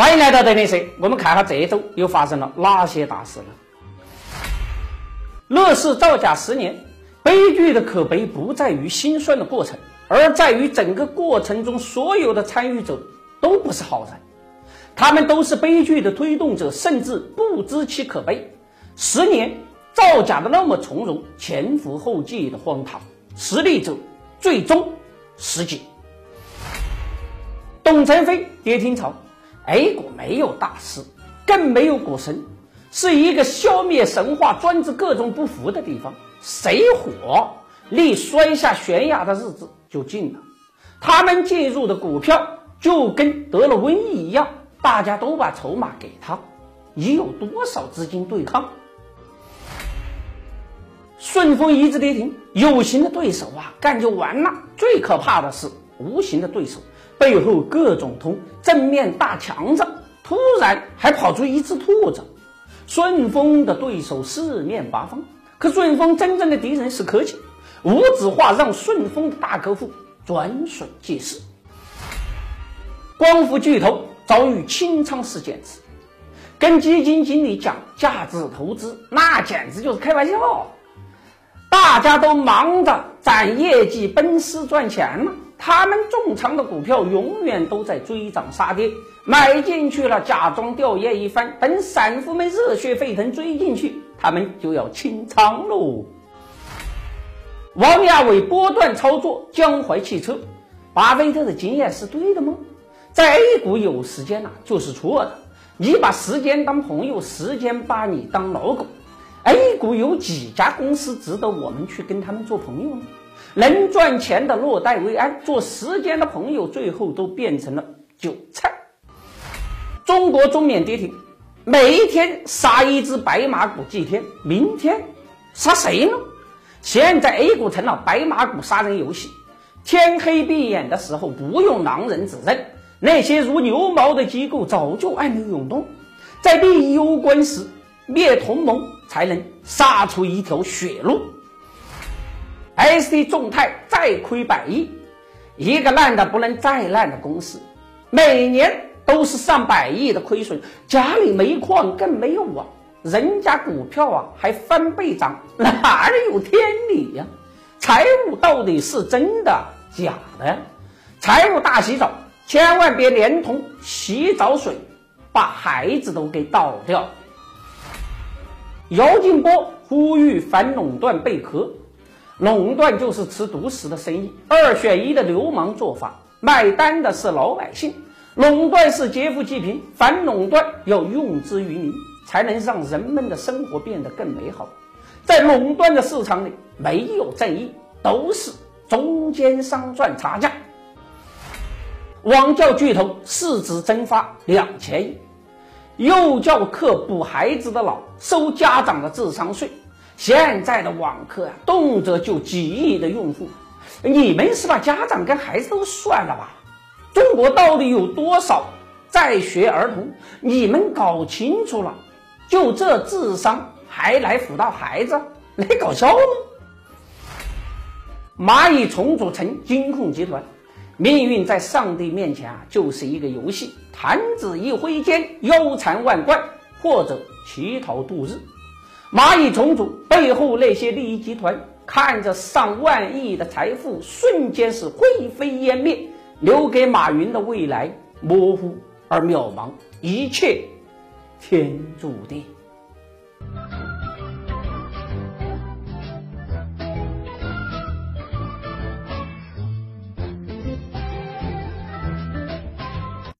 欢迎来到德林社，我们看下这一周又发生了哪些大事呢？乐视造假十年，悲剧的可悲不在于心酸的过程，而在于整个过程中所有的参与者都不是好人，他们都是悲剧的推动者，甚至不知其可悲。十年造假的那么从容，前赴后继的荒唐，实力者最终失警。董承飞跌停潮，A 股没有大师，更没有股神，是一个消灭神话、专治各种不服的地方。谁火，离摔下悬崖的日子就近了。他们进入的股票就跟得了瘟疫一样，大家都把筹码给他，你有多少资金对抗？顺丰一字跌停，有形的对手啊，干就完了。最可怕的是无形的对手。背后各种通，正面大墙子，突然还跑出一只兔子。顺丰的对手四面八方，可顺丰真正的敌人是科技。无纸化让顺丰的大客户转瞬即逝。光伏巨头遭遇清仓事件时，跟基金经理讲价值投资，那简直就是开玩笑。大家都忙着攒业绩、奔私赚钱了。他们重仓的股票永远都在追涨杀跌，买进去了，假装吊唁一番，等散户们热血沸腾追进去，他们就要清仓喽。王亚伟波段操作江淮汽车，巴菲特的经验是对的吗？在 A 股有时间呐，就是错的。你把时间当朋友，时间把你当老狗。A 股有几家公司值得我们去跟他们做朋友呢？能赚钱的落袋为安，做时间的朋友，最后都变成了韭菜。中国中缅跌停，每一天杀一只白马股祭天，明天杀谁呢？现在 A 股成了白马股杀人游戏，天黑闭眼的时候不用狼人指认，那些如牛毛的机构早就暗流涌动，在利益攸关时灭同盟，才能杀出一条血路。ST 众泰再亏百亿，一个烂的不能再烂的公司，每年都是上百亿的亏损，家里没矿更没有啊，人家股票啊还翻倍涨，哪里有天理呀？财务到底是真的假的呀？财务大洗澡，千万别连同洗澡水把孩子都给倒掉。姚劲波呼吁反垄断贝壳。垄断就是吃独食的生意，二选一的流氓做法，买单的是老百姓。垄断是劫富济贫，反垄断要用之于民，才能让人们的生活变得更美好。在垄断的市场里，没有正义，都是中间商赚差价。网教巨头市值蒸发两千亿，幼教课补孩子的脑，收家长的智商税。现在的网课啊，动辄就几亿的用户，你们是把家长跟孩子都算了吧？中国到底有多少在学儿童？你们搞清楚了，就这智商还来辅导孩子，来搞笑吗？蚂蚁重组成金控集团，命运在上帝面前啊，就是一个游戏，弹指一挥间，腰缠万贯，或者乞讨度日。蚂蚁重组背后那些利益集团，看着上万亿的财富瞬间是灰飞烟灭，留给马云的未来模糊而渺茫，一切天注定。